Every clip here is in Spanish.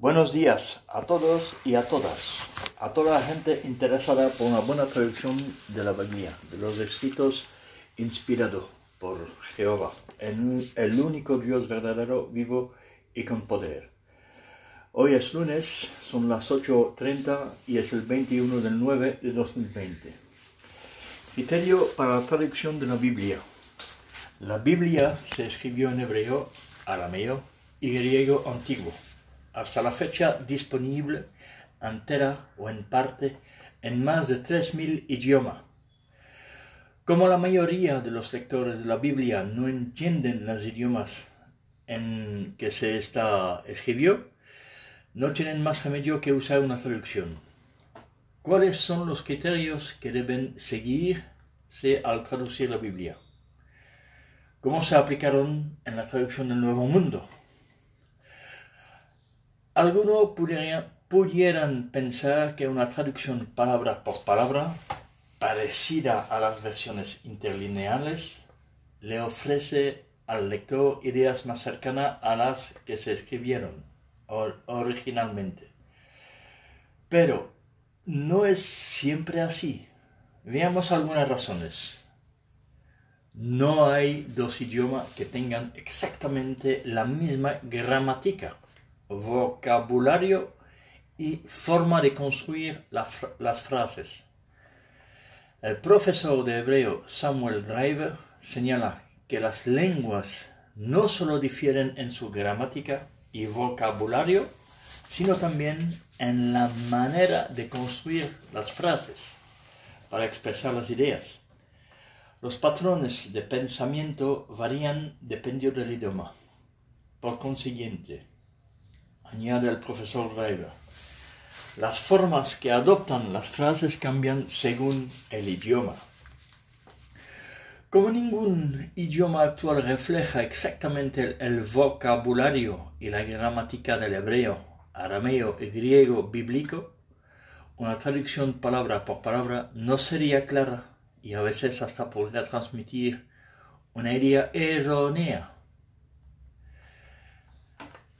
Buenos días a todos y a todas, a toda la gente interesada por una buena traducción de la Biblia, de los escritos inspirados por Jehová, el único Dios verdadero, vivo y con poder. Hoy es lunes, son las 8.30 y es el 21 del 9 de 2020. Criterio para la traducción de la Biblia. La Biblia se escribió en hebreo, arameo y griego antiguo hasta la fecha disponible entera o en parte en más de 3.000 idiomas. Como la mayoría de los lectores de la Biblia no entienden los idiomas en que se está escribió, no tienen más remedio que usar una traducción. ¿Cuáles son los criterios que deben seguirse al traducir la Biblia? ¿Cómo se aplicaron en la traducción del Nuevo Mundo? Algunos pudieran pensar que una traducción palabra por palabra, parecida a las versiones interlineales, le ofrece al lector ideas más cercanas a las que se escribieron originalmente. Pero no es siempre así. Veamos algunas razones. No hay dos idiomas que tengan exactamente la misma gramática vocabulario y forma de construir las frases. El profesor de hebreo Samuel Driver señala que las lenguas no solo difieren en su gramática y vocabulario, sino también en la manera de construir las frases para expresar las ideas. Los patrones de pensamiento varían dependiendo del idioma. Por consiguiente, añade el profesor Reiber. Las formas que adoptan las frases cambian según el idioma. Como ningún idioma actual refleja exactamente el, vocabulario y la gramática del hebreo, arameo y griego bíblico, una traducción palabra por palabra no sería clara y a veces hasta podría transmitir una idea errónea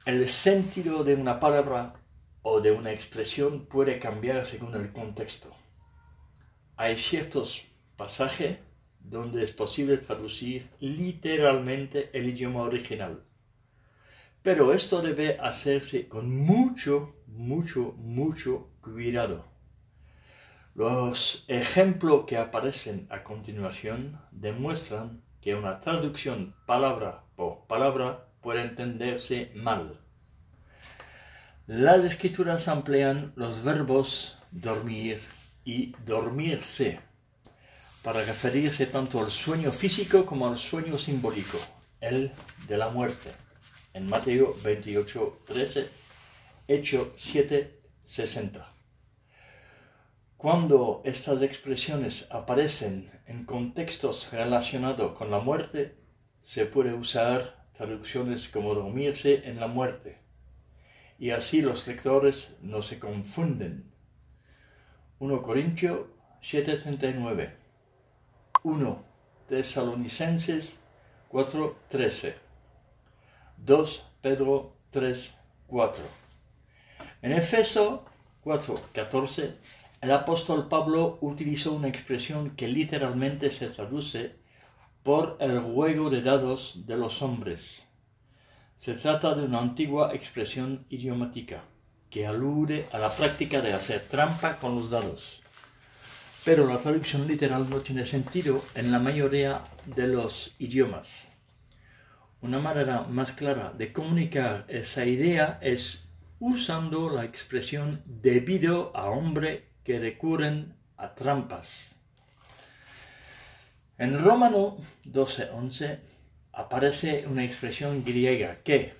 el sentido de una palabra o de una expresión puede cambiar según el contexto. Hay ciertos pasajes donde es posible traducir literalmente el idioma original. Pero esto debe hacerse con mucho, mucho, mucho cuidado. Los ejemplos que aparecen a continuación demuestran que una traducción palabra por palabra puede entenderse mal. Las escrituras emplean los verbos dormir y dormirse para referirse tanto al sueño físico como al sueño simbólico, el de la muerte. En Mateo 28, 13, Hecho 7, 60. Cuando estas expresiones aparecen en contextos relacionados con la muerte, se puede usar traducciones como dormirse en la muerte. Y así los lectores no se confunden. 1 Corintios 7:39. 1 Tesalonicenses 4:13. 2 Pedro 3:4. En Efeso 4:14, el apóstol Pablo utilizó una expresión que literalmente se traduce por el juego de dados de los hombres. Se trata de una antigua expresión idiomática que alude a la práctica de hacer trampa con los dados. Pero la traducción literal no tiene sentido en la mayoría de los idiomas. Una manera más clara de comunicar esa idea es usando la expresión debido a hombre que recurren a trampas. En Rómano 12:11 aparece una expresión griega que,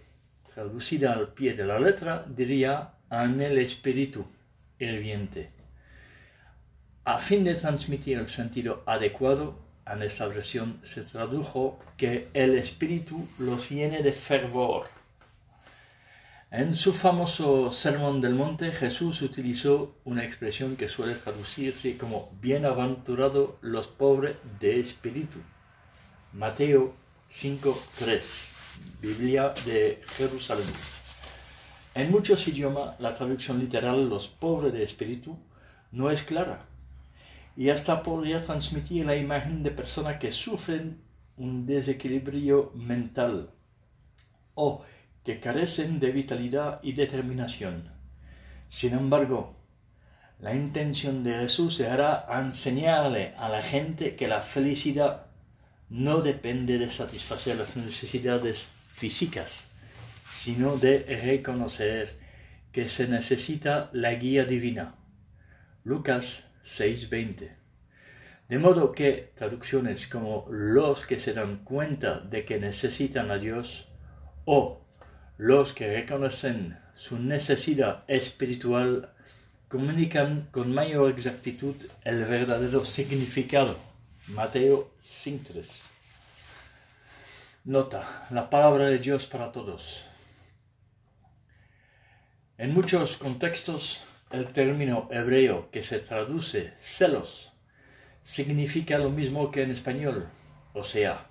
traducida al pie de la letra, diría en el espíritu hirviente. A fin de transmitir el sentido adecuado, en esta versión se tradujo que el espíritu los llene de fervor en su famoso Sermón del Monte, Jesús utilizó una expresión que suele traducirse como bienaventurados los pobres de espíritu. Mateo 5.3, Biblia de Jerusalén. En muchos idiomas la traducción literal los pobres de espíritu no es clara y hasta podría transmitir la imagen de personas que sufren un desequilibrio mental o que carecen de vitalidad y determinación. Sin embargo, la intención de Jesús será enseñarle a la gente que la felicidad no depende de satisfacer las necesidades físicas, sino de reconocer que se necesita la guía divina. Lucas 6:20. De modo que traducciones como los que se dan cuenta de que necesitan a Dios o los que reconocen su necesidad espiritual comunican con mayor exactitud el verdadero significado. Mateo 5.3. Nota, la palabra de Dios para todos. En muchos contextos, el término hebreo que se traduce celos significa lo mismo que en español, o sea,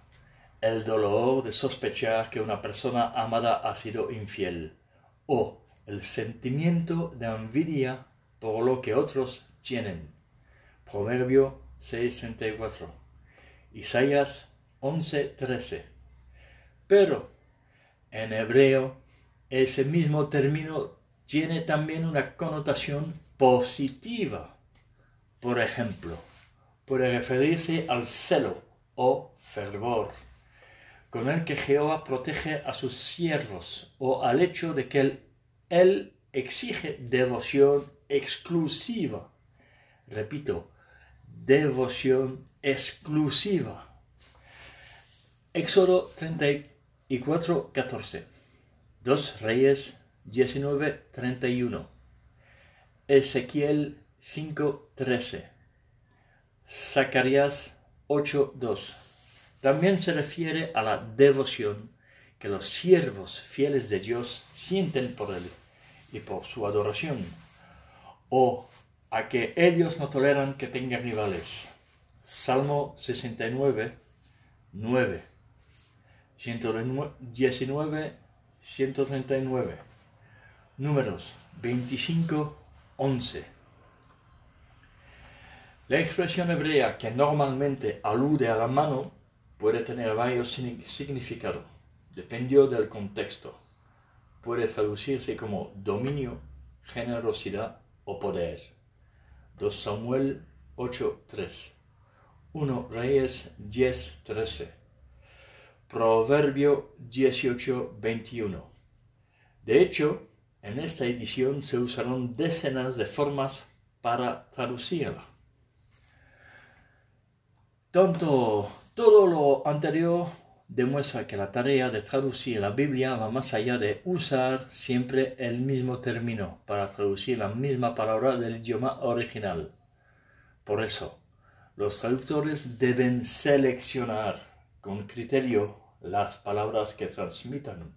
el dolor de sospechar que una persona amada ha sido infiel, o el sentimiento de envidia por lo que otros tienen. Proverbio 6.34. Isaías 11.13. Pero en hebreo ese mismo término tiene también una connotación positiva. Por ejemplo, puede referirse al celo o fervor, con el que Jehová protege a sus siervos, o al hecho de que él, él exige devoción exclusiva. Repito, devoción exclusiva. Éxodo 34, 14. Dos Reyes 19:31, Ezequiel 5:13, Zacarías 8:2. También se refiere a la devoción que los siervos fieles de Dios sienten por Él y por su adoración, o a que ellos no toleran que tengan rivales. Salmo 69, 9. 119, 139. Números 25, 11. La expresión hebrea que normalmente alude a la mano puede tener varios significados, dependiendo del contexto. Puede traducirse como dominio, generosidad o poder. 2 Samuel 8, 3. 1 Reyes 10, 13. Proverbio 18, 21. De hecho, en esta edición se usaron decenas de formas para traducirla. Tanto, todo lo anterior demuestra que la tarea de traducir la Biblia va más allá de usar siempre el mismo término para traducir la misma palabra del idioma original. Por eso, los traductores deben seleccionar con criterio las palabras que transmitan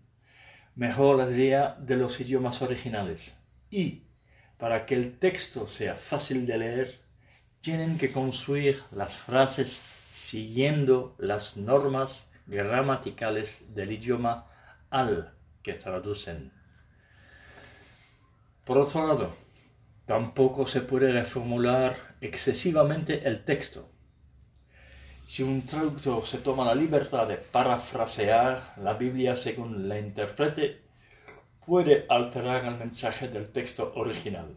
mejor la idea de los idiomas originales. Y para que el texto sea fácil de leer, tienen que construir las frases siguiendo las normas gramaticales del idioma al que traducen. Por otro lado, tampoco se puede reformular excesivamente el texto. Si un traductor se toma la libertad de parafrasear la Biblia según la interprete, puede alterar el mensaje del texto original.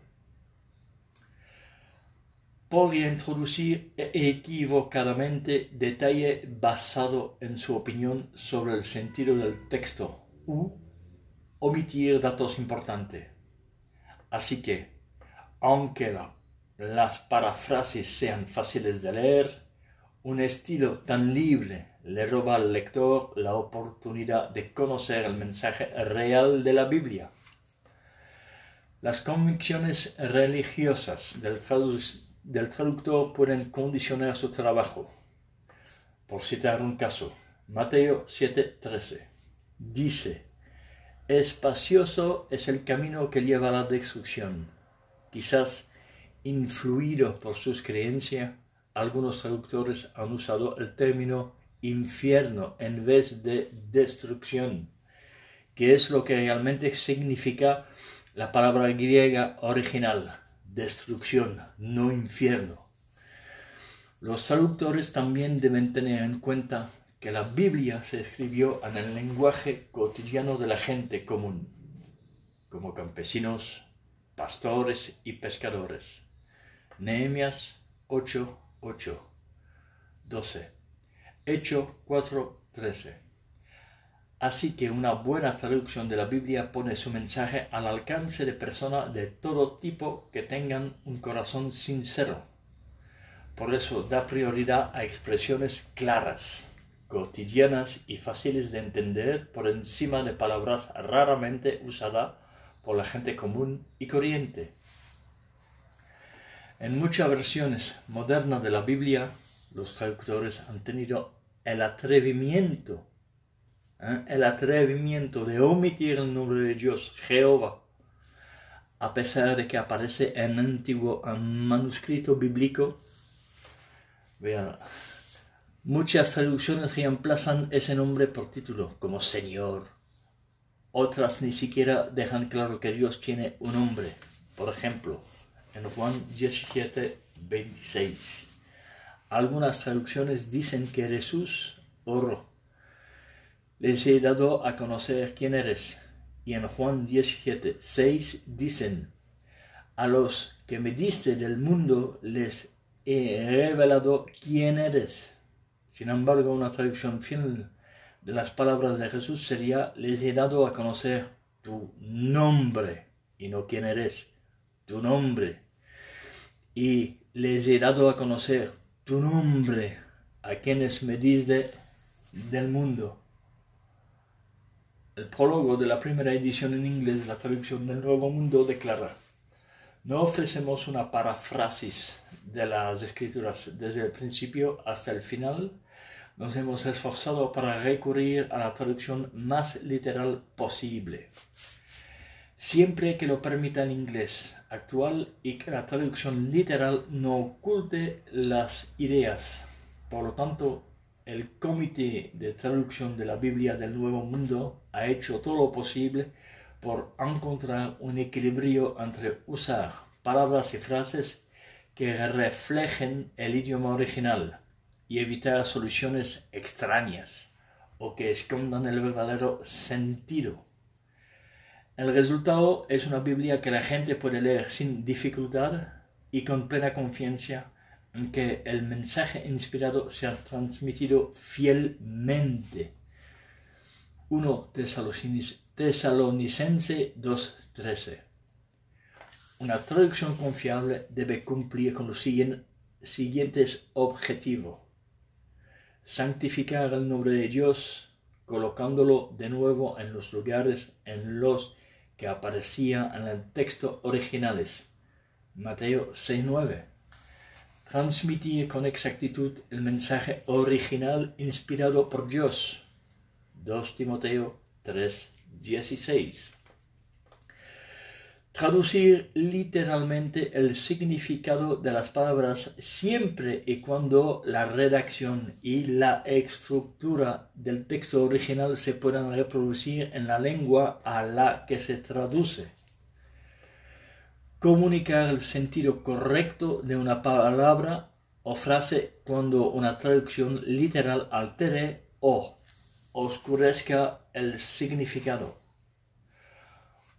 Podría introducir equivocadamente detalle basado en su opinión sobre el sentido del texto u omitir datos importantes. Así que, aunque las parafrases sean fáciles de leer, un estilo tan libre le roba al lector la oportunidad de conocer el mensaje real de la Biblia. Las convicciones religiosas del, traductor pueden condicionar su trabajo. Por citar un caso, Mateo 7:13 dice, Espacioso es el camino que lleva a la destrucción. Quizás influido por sus creencias, algunos traductores han usado el término infierno en vez de destrucción, que es lo que realmente significa la palabra griega original, destrucción, no infierno. Los traductores también deben tener en cuenta que la Biblia se escribió en el lenguaje cotidiano de la gente común, como campesinos, pastores y pescadores. Nehemías 8, 8, 12. Hecho 4, 13. Así que una buena traducción de la Biblia pone su mensaje al alcance de personas de todo tipo que tengan un corazón sincero. Por eso da prioridad a expresiones claras, cotidianas y fáciles de entender por encima de palabras raramente usadas por la gente común y corriente. En muchas versiones modernas de la Biblia, los traductores han tenido el atrevimiento ¿eh? el atrevimiento de omitir el nombre de Dios, Jehová, a pesar de que aparece en antiguo manuscrito bíblico. Vean, muchas traducciones reemplazan ese nombre por título, como Señor. Otras ni siquiera dejan claro que Dios tiene un nombre. Por ejemplo, en Juan 17, 26. Algunas traducciones dicen que Jesús oró les he dado a conocer quién eres. Y en Juan 17, 6 dicen, a los que me diste del mundo les he revelado quién eres. Sin embargo, una traducción fiel de las palabras de Jesús sería, les he dado a conocer tu nombre, y no quién eres, tu nombre. Y les he dado a conocer tu nombre a quienes me diste del mundo. El prólogo de la primera edición en inglés de la traducción del Nuevo Mundo declara, no ofrecemos una paráfrasis de las escrituras desde el principio hasta el final, nos hemos esforzado para recurrir a la traducción más literal posible. Siempre que lo permita el inglés actual y que la traducción literal no oculte las ideas. Por lo tanto, el Comité de Traducción de la Biblia del Nuevo Mundo ha hecho todo lo posible por encontrar un equilibrio entre usar palabras y frases que reflejen el idioma original y evitar soluciones extrañas o que escondan el verdadero sentido. El resultado es una Biblia que la gente puede leer sin dificultad y con plena confianza que el mensaje inspirado sea transmitido fielmente. 1 Tesalonicense 2.13 Una traducción confiable debe cumplir con los siguientes objetivos. Santificar el nombre de Dios, colocándolo de nuevo en los lugares en los que aparecía en el texto originales. Mateo 6.9 transmitir con exactitud el mensaje original inspirado por Dios. 2 Timoteo 3:16. Traducir literalmente el significado de las palabras siempre y cuando la redacción y la estructura del texto original se puedan reproducir en la lengua a la que se traduce comunicar el sentido correcto de una palabra o frase cuando una traducción literal altere o oscurezca el significado.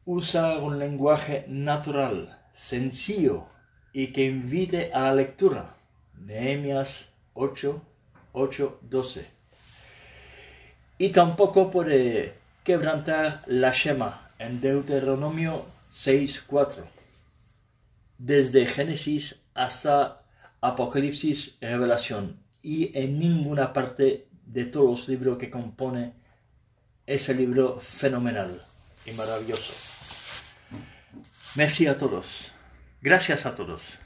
Usar un lenguaje natural, sencillo y que invite a la lectura. Nehemias 8, 8, 12. Y tampoco puede quebrantar la Shema en Deuteronomio 6, 4 desde Génesis hasta Apocalipsis, Revelación, y en ninguna parte de todos los libros que compone ese libro fenomenal y maravilloso. Merci a todos. Gracias a todos.